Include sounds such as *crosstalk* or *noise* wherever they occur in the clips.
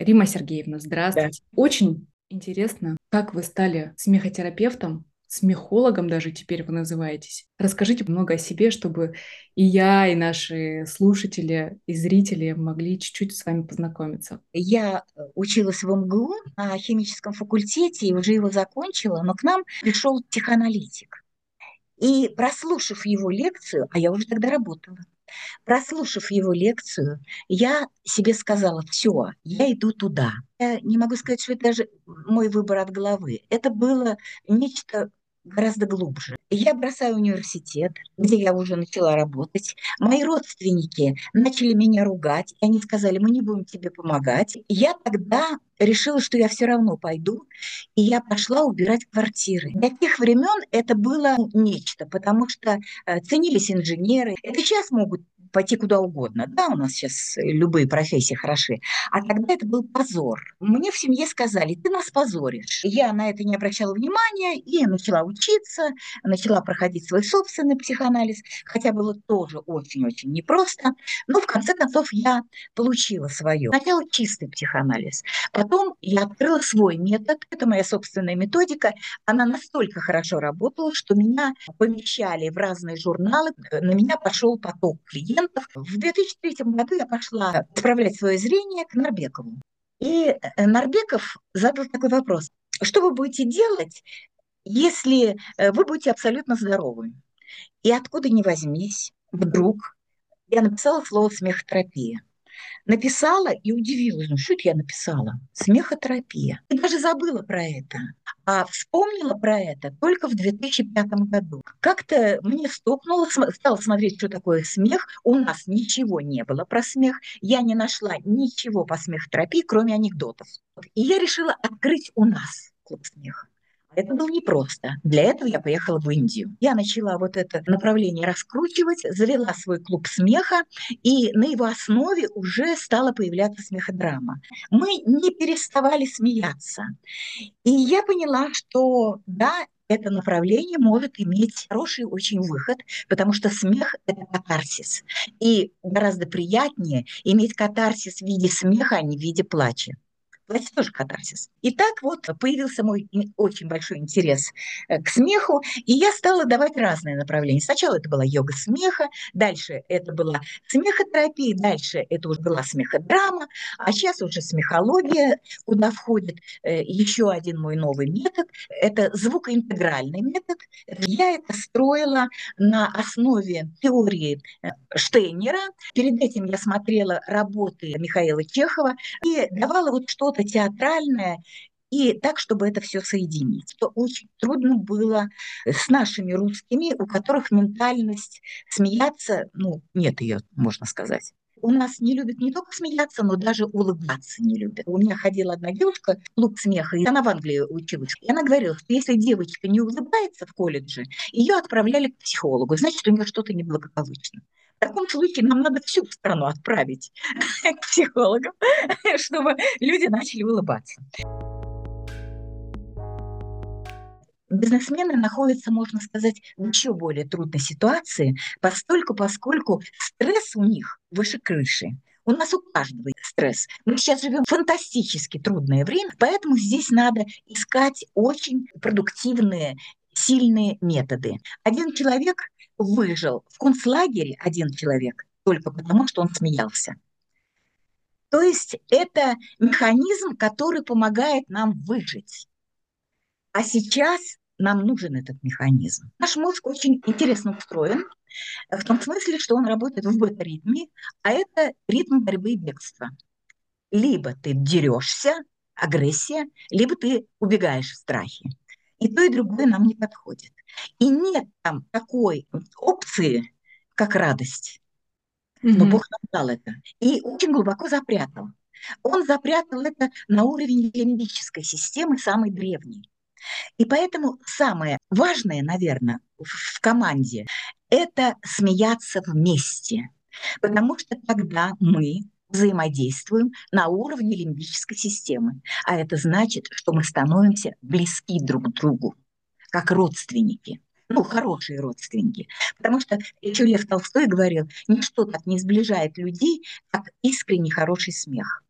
Рима Сергеевна, здравствуйте. Да. Очень интересно, как вы стали смехотерапевтом, смехологом даже теперь вы называетесь. Расскажите много о себе, чтобы и я, и наши слушатели, и зрители могли чуть-чуть с вами познакомиться. Я э, училась в МГУ на химическом факультете и уже его закончила, но к нам пришел психоаналитик. И прослушав его лекцию, а я уже тогда работала, прослушав его лекцию, я себе сказала, все, я иду туда. Я не могу сказать, что это даже мой выбор от головы. Это было нечто гораздо глубже. Я бросаю университет, где я уже начала работать. Мои родственники начали меня ругать, и они сказали, мы не будем тебе помогать. Я тогда решила, что я все равно пойду, и я пошла убирать квартиры. Для тех времен это было нечто, потому что э, ценились инженеры. Это сейчас могут пойти куда угодно. Да, у нас сейчас любые профессии хороши. А тогда это был позор. Мне в семье сказали, ты нас позоришь. Я на это не обращала внимания и начала учиться, начала проходить свой собственный психоанализ, хотя было тоже очень-очень непросто. Но в конце концов я получила свое. Сначала чистый психоанализ. Потом я открыла свой метод. Это моя собственная методика. Она настолько хорошо работала, что меня помещали в разные журналы. На меня пошел поток клиентов клиентов. В 2003 году я пошла исправлять свое зрение к Нарбекову. И э, Нарбеков задал такой вопрос. Что вы будете делать, если э, вы будете абсолютно здоровы? И откуда ни возьмись, вдруг я написала слово «смехотерапия» написала и удивилась, ну что это я написала? Смехотерапия. И даже забыла про это. А вспомнила про это только в 2005 году. Как-то мне стукнуло, стала смотреть, что такое смех. У нас ничего не было про смех. Я не нашла ничего по смехотерапии, кроме анекдотов. И я решила открыть у нас клуб смеха. Это было непросто. Для этого я поехала в Индию. Я начала вот это направление раскручивать, завела свой клуб смеха, и на его основе уже стала появляться смеходрама. Мы не переставали смеяться. И я поняла, что да, это направление может иметь хороший очень выход, потому что смех – это катарсис. И гораздо приятнее иметь катарсис в виде смеха, а не в виде плача. Это тоже катарсис. И так вот появился мой очень большой интерес э, к смеху, и я стала давать разные направления. Сначала это была йога смеха, дальше это была смехотерапия, дальше это уже была смеходрама, а сейчас уже смехология, куда входит э, еще один мой новый метод. Это звукоинтегральный метод. Я это строила на основе теории э, Штейнера. Перед этим я смотрела работы Михаила Чехова и давала вот что-то что-то театральное, и так, чтобы это все соединить. То очень трудно было с нашими русскими, у которых ментальность смеяться, ну, нет ее, можно сказать. У нас не любят не только смеяться, но даже улыбаться не любят. У меня ходила одна девушка в клуб смеха, и она в Англии училась. И она говорила, что если девочка не улыбается в колледже, ее отправляли к психологу, значит, у нее что-то неблагополучно. В таком случае нам надо всю страну отправить *laughs* к психологам, *laughs* чтобы люди начали улыбаться. Бизнесмены находятся, можно сказать, в еще более трудной ситуации, постольку, поскольку стресс у них выше крыши. У нас у каждого стресс. Мы сейчас живем в фантастически трудное время, поэтому здесь надо искать очень продуктивные, сильные методы. Один человек выжил в концлагере один человек только потому, что он смеялся. То есть это механизм, который помогает нам выжить. А сейчас нам нужен этот механизм. Наш мозг очень интересно устроен, в том смысле, что он работает в бета-ритме, а это ритм борьбы и бегства. Либо ты дерешься, агрессия, либо ты убегаешь в страхе. И то, и другое нам не подходит. И нет там такой опции, как радость. Но Бог нам дал это. И очень глубоко запрятал. Он запрятал это на уровень лимбической системы, самой древней. И поэтому самое важное, наверное, в команде – это смеяться вместе. Потому что тогда мы взаимодействуем на уровне лимбической системы. А это значит, что мы становимся близки друг к другу как родственники. Ну, хорошие родственники. Потому что еще Лев Толстой говорил, ничто так не сближает людей, как искренний хороший смех.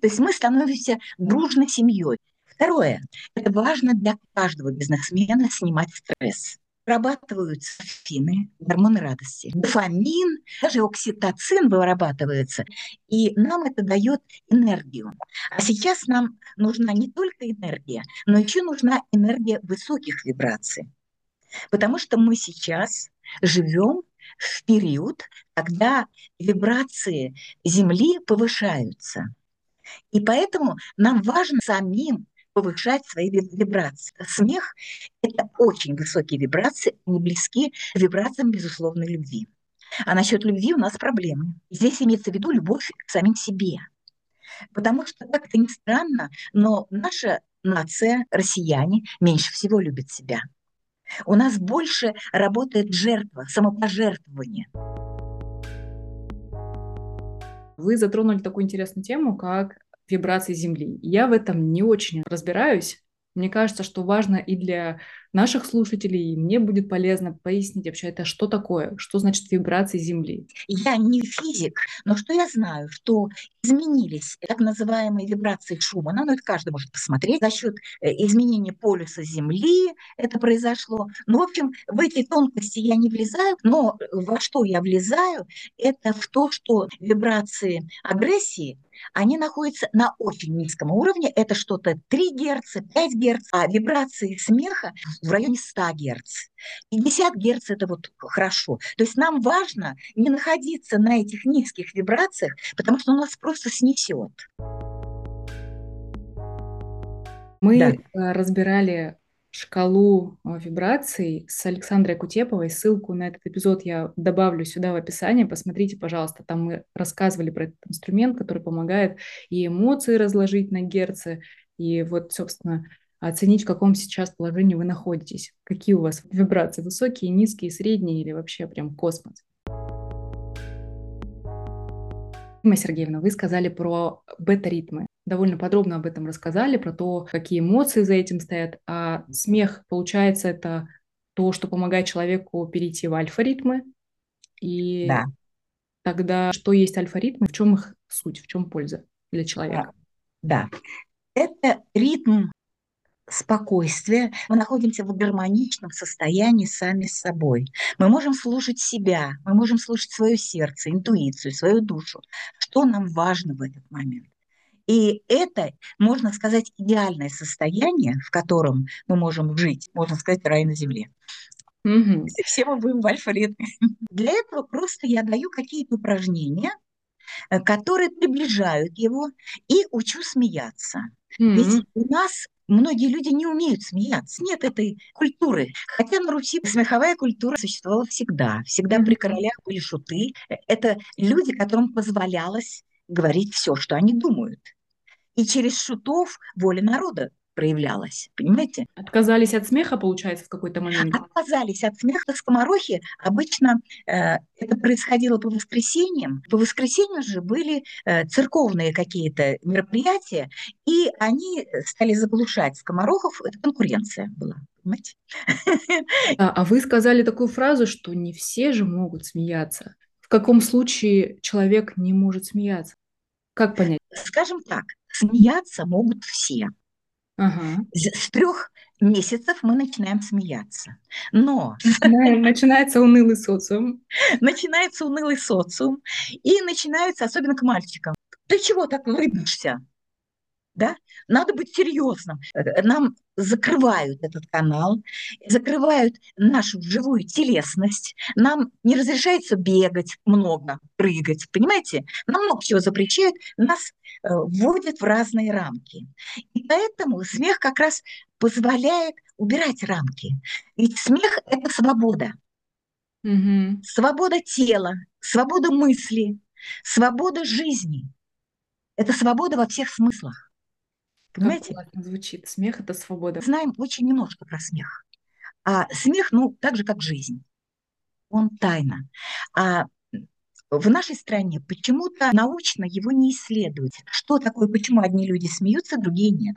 То есть мы становимся дружной семьей. Второе. Это важно для каждого бизнесмена снимать стресс вырабатываются фины, гормоны радости, дофамин, даже окситоцин вырабатывается, и нам это дает энергию. А сейчас нам нужна не только энергия, но еще нужна энергия высоких вибраций. Потому что мы сейчас живем в период, когда вибрации Земли повышаются. И поэтому нам важно самим повышать свои вибрации. Смех – это очень высокие вибрации, они близки к вибрациям безусловной любви. А насчет любви у нас проблемы. Здесь имеется в виду любовь к самим себе. Потому что, как это ни странно, но наша нация, россияне, меньше всего любит себя. У нас больше работает жертва, самопожертвование. Вы затронули такую интересную тему, как вибраций Земли. Я в этом не очень разбираюсь. Мне кажется, что важно и для наших слушателей, и мне будет полезно пояснить вообще это, что такое, что значит вибрации Земли. Я не физик, но что я знаю, что изменились так называемые вибрации Шумана, ну это каждый может посмотреть, за счет э, изменения полюса Земли это произошло. Ну, в общем, в эти тонкости я не влезаю, но во что я влезаю, это в то, что вибрации агрессии они находятся на очень низком уровне. Это что-то 3 Гц, 5 Гц, а вибрации смеха в районе 100 Гц. 50 Гц – это вот хорошо. То есть нам важно не находиться на этих низких вибрациях, потому что нас просто снесет. Мы да. Э, разбирали шкалу э, вибраций с Александрой Кутеповой. Ссылку на этот эпизод я добавлю сюда в описание. Посмотрите, пожалуйста. Там мы рассказывали про этот инструмент, который помогает и эмоции разложить на герцы, и вот, собственно, оценить, в каком сейчас положении вы находитесь. Какие у вас вибрации, высокие, низкие, средние или вообще прям космос. Ирма Сергеевна, вы сказали про бета-ритмы. Довольно подробно об этом рассказали, про то, какие эмоции за этим стоят. А смех, получается, это то, что помогает человеку перейти в альфа-ритмы. И да. тогда что есть альфа-ритмы, в чем их суть, в чем польза для человека? Да. Это ритм спокойствия, мы находимся в гармоничном состоянии сами с собой. Мы можем слушать себя, мы можем слушать свое сердце, интуицию, свою душу, что нам важно в этот момент. И это, можно сказать, идеальное состояние, в котором мы можем жить, можно сказать, рай на земле. Угу. Все мы будем в альфа Для этого просто я даю какие-то упражнения, э, которые приближают его, и учу смеяться. Mm-hmm. Ведь у нас Многие люди не умеют смеяться. Нет этой культуры. Хотя на Руси смеховая культура существовала всегда. Всегда при королях были шуты. Это люди, которым позволялось говорить все, что они думают. И через шутов воля народа проявлялась, понимаете? Отказались от смеха, получается, в какой-то момент? Отказались от смеха. Скоморохи обычно э, это происходило по воскресеньям. По воскресеньям же были э, церковные какие-то мероприятия, и они стали заглушать скоморохов. Это конкуренция была. Понимаете? А, а вы сказали такую фразу, что не все же могут смеяться. В каком случае человек не может смеяться? Как понять? Скажем так, смеяться могут все. Ага. С трех месяцев мы начинаем смеяться. Но... Начинается унылый социум. *laughs* Начинается унылый социум. И начинается, особенно к мальчикам. Ты чего так улыбишься? Да? Надо быть серьезным. Э, нам закрывают этот канал, закрывают нашу живую телесность, нам не разрешается бегать много, прыгать, понимаете? Нам много чего запрещают, нас э, вводят в разные рамки. И поэтому смех как раз позволяет убирать рамки. Ведь смех – это свобода. Угу. Свобода тела, свобода мысли, свобода жизни. Это свобода во всех смыслах. Понимаете? Как звучит. Смех – это свобода. Знаем очень немножко про смех. А смех, ну, так же, как жизнь. Он тайна. А в нашей стране почему-то научно его не исследуют. Что такое, почему одни люди смеются, другие нет.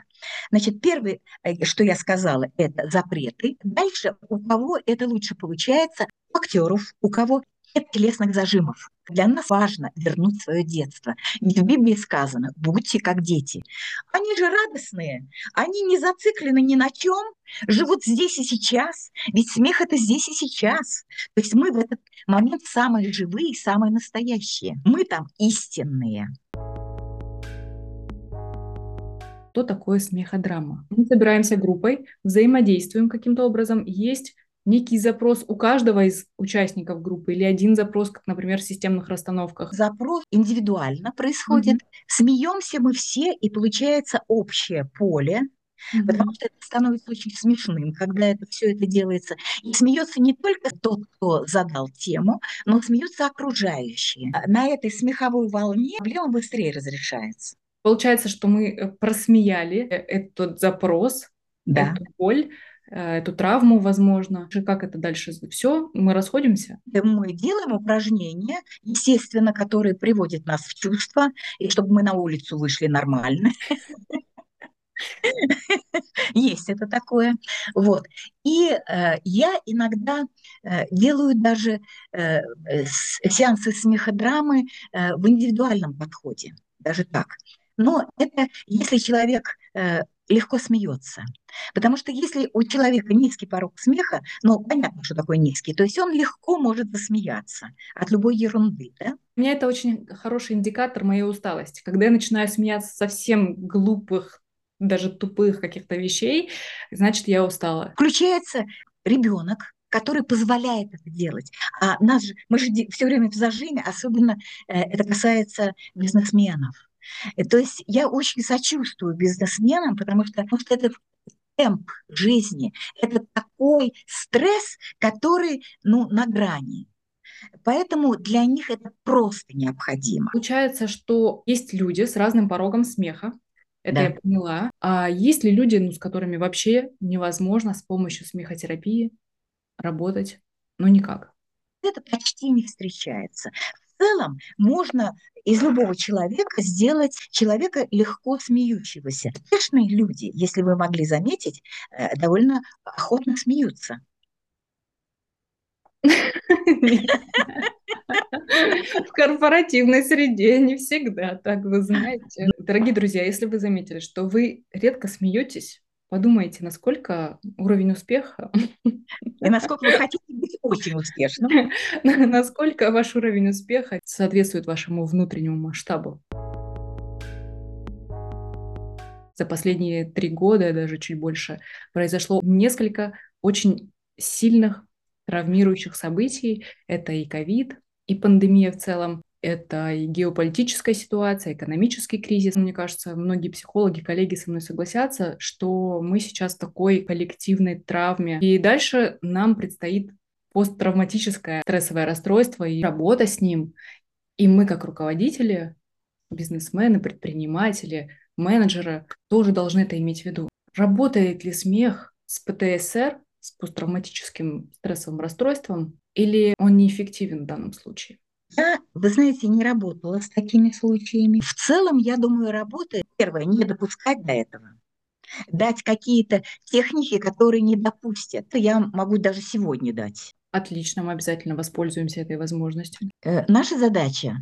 Значит, первое, э, что я сказала, это запреты. Дальше у кого это лучше получается, у актеров, у кого Нет телесных зажимов. Для нас важно вернуть свое детство. Ведь в Библии сказано «будьте как дети». Они же радостные, они не зациклены ни на чем, живут здесь и сейчас. Ведь смех – это здесь и сейчас. То есть мы в этот момент самые живые, самые настоящие. Мы там истинные. Что такое смеходрама? Мы собираемся группой, взаимодействуем каким-то образом. Есть некий запрос у каждого из участников группы или один запрос, как, например, в системных расстановках? Запрос индивидуально происходит. Mm-hmm. Смеемся мы все, и получается общее поле, Mm-hmm. Потому что это становится очень смешным, когда это все это делается. И смеется не только тот, кто задал тему, но смеются окружающие. На этой смеховой волне проблема быстрее разрешается. Получается, что мы э, просмеяли э, этот запрос, да. эту боль, эту травму, возможно. Как это дальше? Все, мы расходимся? Мы делаем упражнения, естественно, которые приводят нас в чувство, и чтобы мы на улицу вышли нормально. Есть это такое. Вот. И э, я иногда э, делаю даже э, сеансы смеходрамы э, в индивидуальном подходе, даже так. Но это если человек э, легко смеется. Потому что если у человека низкий порог смеха, ну, понятно, что такое низкий, то есть он легко может засмеяться от любой ерунды, да? У меня это очень хороший индикатор моей усталости. Когда я начинаю смеяться совсем глупых, даже тупых каких-то вещей, значит, я устала. Включается ребенок, который позволяет это делать. А нас же, мы же все время в зажиме, особенно э, это касается бизнесменов Э, то есть я очень сочувствую бизнесменам, потому что, потому что это темп жизни, это такой стресс, который ну, на грани. Поэтому для них это просто необходимо. Получается, что есть люди с разным порогом смеха, это да. я поняла. А есть ли люди, ну, с которыми вообще невозможно с помощью смехотерапии работать? Ну, никак. Это почти не встречается целом можно из любого человека сделать человека легко смеющегося. Успешные люди, если вы могли заметить, э, довольно охотно смеются. В корпоративной среде не всегда так, вы знаете. Дорогие друзья, если вы заметили, что вы редко смеетесь, подумайте, насколько уровень успеха... И насколько вы хотите быть очень успешным. *laughs* Насколько ваш уровень успеха соответствует вашему внутреннему масштабу. За последние три года, даже чуть больше, произошло несколько очень сильных травмирующих событий. Это и ковид, и пандемия в целом. Это и геополитическая ситуация, экономический кризис. Мне кажется, многие психологи, коллеги со мной согласятся, что мы сейчас в такой коллективной травме. И дальше нам предстоит посттравматическое стрессовое расстройство и работа с ним. И мы, как руководители, бизнесмены, предприниматели, менеджеры, тоже должны это иметь в виду. Работает ли смех с ПТСР, с посттравматическим стрессовым расстройством, или он неэффективен в данном случае? Я, вы знаете, не работала с такими случаями. В целом, я думаю, работает. Первое, не допускать до этого. Дать какие-то техники, которые не допустят. Я могу даже сегодня дать. Отлично, мы обязательно воспользуемся этой возможностью. Э, наша задача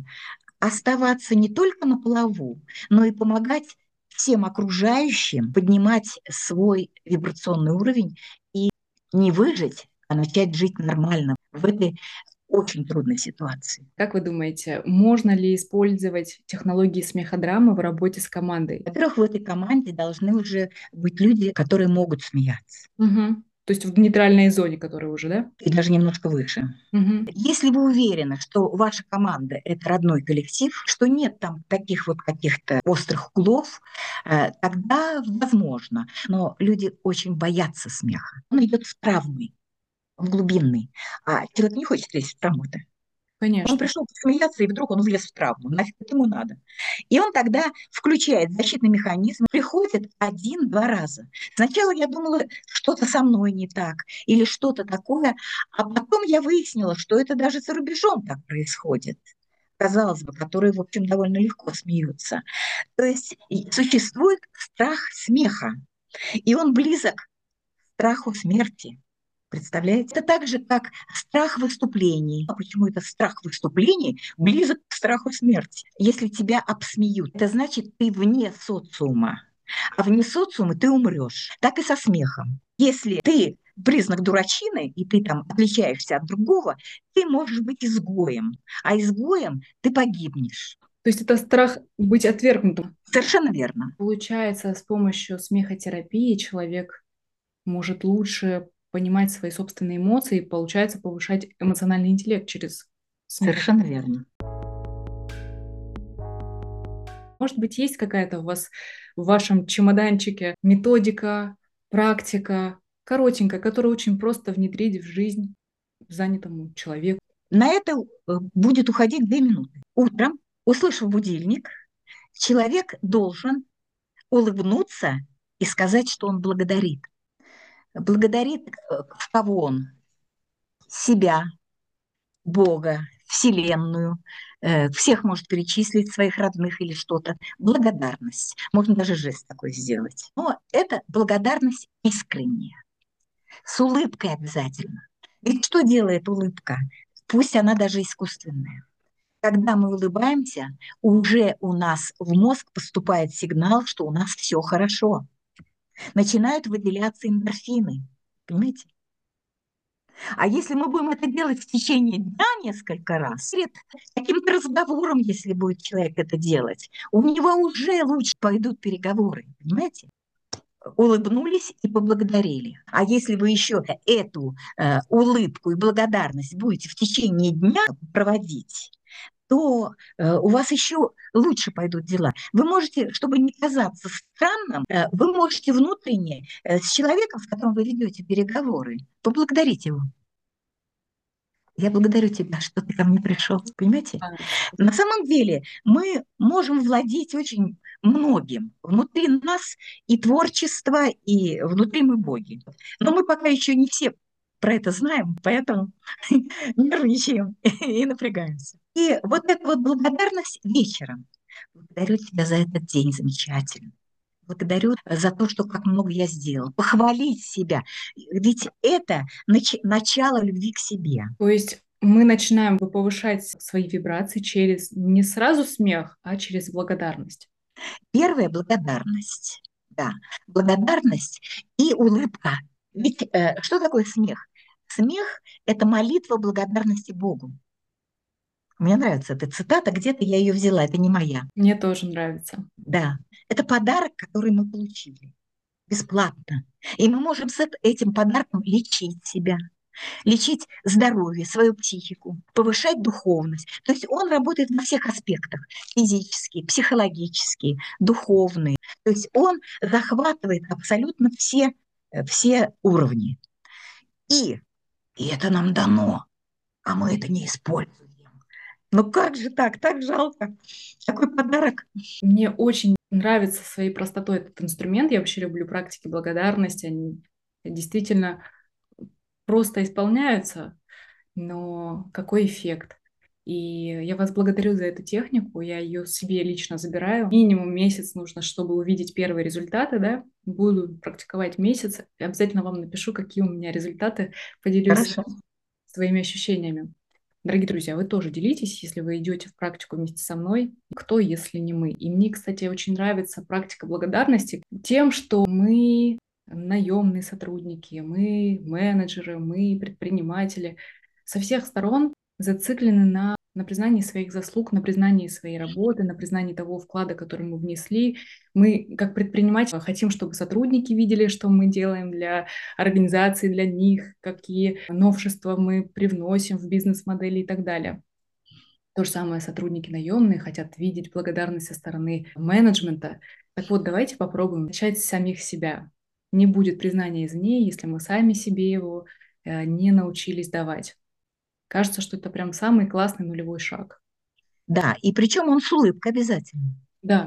оставаться не только на плаву, но и помогать всем окружающим поднимать свой вибрационный уровень и не выжить, а начать жить нормально в этой очень трудной ситуации. Как вы думаете, можно ли использовать технологии смеходрамы в работе с командой? Во-первых, в этой команде должны уже быть люди, которые могут смеяться. Угу. То есть в нейтральной зоне, которая уже, да? И даже немножко выше. Угу. Если вы уверены, что ваша команда – это родной коллектив, что нет там таких вот каких-то острых углов, э, тогда возможно. Но люди очень боятся смеха. Он идет в травмы в глубинный. А человек не хочет лезть в травму-то. Конечно. Он пришел смеяться, и вдруг он влез в травму. Нафиг это ему надо. И он тогда включает защитный механизм, приходит один-два раза. Сначала я думала, что-то со мной не так, или что-то такое, а потом я выяснила, что это даже за рубежом так происходит казалось бы, которые, в общем, довольно легко смеются. То есть существует страх смеха, и он близок к страху смерти. Представляете? Это так же, как страх выступлений. А почему это страх выступлений близок к страху смерти? Если тебя обсмеют, это значит, ты вне социума. А вне социума ты умрешь. Так и со смехом. Если ты признак дурачины, и ты там отличаешься от другого, ты можешь быть изгоем. А изгоем ты погибнешь. То есть это страх быть отвергнутым. Совершенно верно. Получается, с помощью смехотерапии человек может лучше понимать свои собственные эмоции, получается повышать эмоциональный интеллект через смех. Совершенно верно. Может быть, есть какая-то у вас в вашем чемоданчике методика, практика, коротенькая, которую очень просто внедрить в жизнь занятому человеку? На это э, будет уходить две минуты. Утром, услышав будильник, человек должен улыбнуться и сказать, что он благодарит благодарит э, в кого он? Себя, Бога, Вселенную, э, всех может перечислить, своих родных или что-то. Благодарность. Можно даже жест такой сделать. Но это благодарность искренняя. С улыбкой обязательно. Ведь что делает улыбка? Пусть она даже искусственная. Когда мы улыбаемся, уже у нас в мозг поступает сигнал, что у нас все хорошо начинают выделяться эндорфины. Понимаете? А если мы будем это делать в течение дня несколько раз, перед каким-то разговором, если будет человек это делать, у него уже лучше пойдут переговоры, понимаете? улыбнулись и поблагодарили. А если вы еще эту э, улыбку и благодарность будете в течение дня проводить, то э, у вас еще лучше пойдут дела. Вы можете, чтобы не казаться странным, э, вы можете внутренне э, с человеком, с которым вы ведете переговоры, поблагодарить его. Я благодарю тебя, что ты ко мне пришел. Понимаете? На самом деле мы можем владеть очень многим. Внутри нас и творчество, и внутри мы боги. Но мы пока еще не все про это знаем, поэтому *laughs* нервничаем *laughs* и напрягаемся. И вот эта вот благодарность вечером. Благодарю тебя за этот день замечательный. Благодарю за то, что как много я сделал. Похвалить себя. Ведь это нач- начало любви к себе. То есть мы начинаем повышать свои вибрации через не сразу смех, а через благодарность. Первая благодарность. Да, благодарность и улыбка. Ведь э, что такое смех? Смех – это молитва благодарности Богу. Мне нравится эта цитата, где-то я ее взяла, это не моя. Мне тоже нравится. Да, это подарок, который мы получили бесплатно. И мы можем с этим подарком лечить себя, лечить здоровье, свою психику, повышать духовность. То есть он работает во всех аспектах, физические, психологические, духовные. То есть он захватывает абсолютно все, все уровни. И, и это нам дано, а мы это не используем. Ну как же так? Так жалко. Такой подарок. Мне очень нравится своей простотой этот инструмент. Я вообще люблю практики благодарности. Они действительно просто исполняются, но какой эффект? И я вас благодарю за эту технику. Я ее себе лично забираю. Минимум месяц нужно, чтобы увидеть первые результаты, да. Буду практиковать месяц. И обязательно вам напишу, какие у меня результаты. Поделюсь Хорошо. своими ощущениями. Дорогие друзья, вы тоже делитесь, если вы идете в практику вместе со мной. Кто, если не мы? И мне, кстати, очень нравится практика благодарности тем, что мы наемные сотрудники, мы менеджеры, мы предприниматели. Со всех сторон зациклены на на признании своих заслуг, на признании своей работы, на признании того вклада, который мы внесли. Мы, как предприниматели, хотим, чтобы сотрудники видели, что мы делаем для организации, для них, какие новшества мы привносим в бизнес-модели и так далее. То же самое сотрудники наемные хотят видеть благодарность со стороны менеджмента. Так вот, давайте попробуем начать с самих себя. Не будет признания извне, если мы сами себе его э, не научились давать. Кажется, что это прям самый классный нулевой шаг. Да, и причем он с улыбкой обязательно. Да.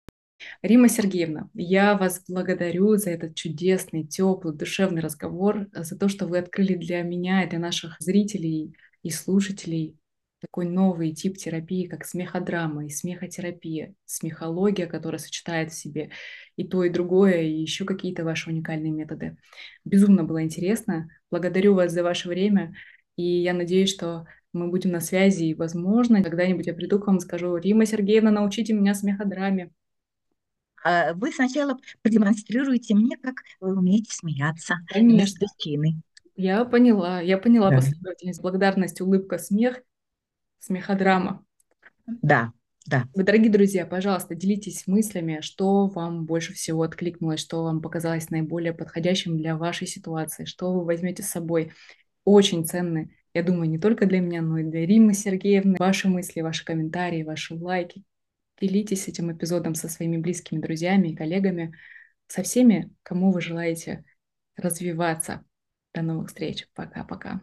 Рима Сергеевна, я вас благодарю за этот чудесный, теплый, душевный разговор, за то, что вы открыли для меня и для наших зрителей и слушателей такой новый тип терапии, как смеходрама и смехотерапия, смехология, которая сочетает в себе и то, и другое, и еще какие-то ваши уникальные методы. Безумно было интересно. Благодарю вас за ваше время, и я надеюсь, что мы будем на связи, и, возможно, когда-нибудь я приду к вам и скажу, Рима Сергеевна, научите меня смеходраме. А вы сначала продемонстрируете мне, как вы умеете смеяться. Конечно. Я поняла, я поняла да. последовательность. Благодарность, улыбка, смех смеходрама. Да, да. Вы, дорогие друзья, пожалуйста, делитесь мыслями, что вам больше всего откликнулось, что вам показалось наиболее подходящим для вашей ситуации, что вы возьмете с собой. Очень ценны, я думаю, не только для меня, но и для Римы Сергеевны. Ваши мысли, ваши комментарии, ваши лайки. Делитесь этим эпизодом со своими близкими друзьями и коллегами, со всеми, кому вы желаете развиваться. До новых встреч. Пока-пока.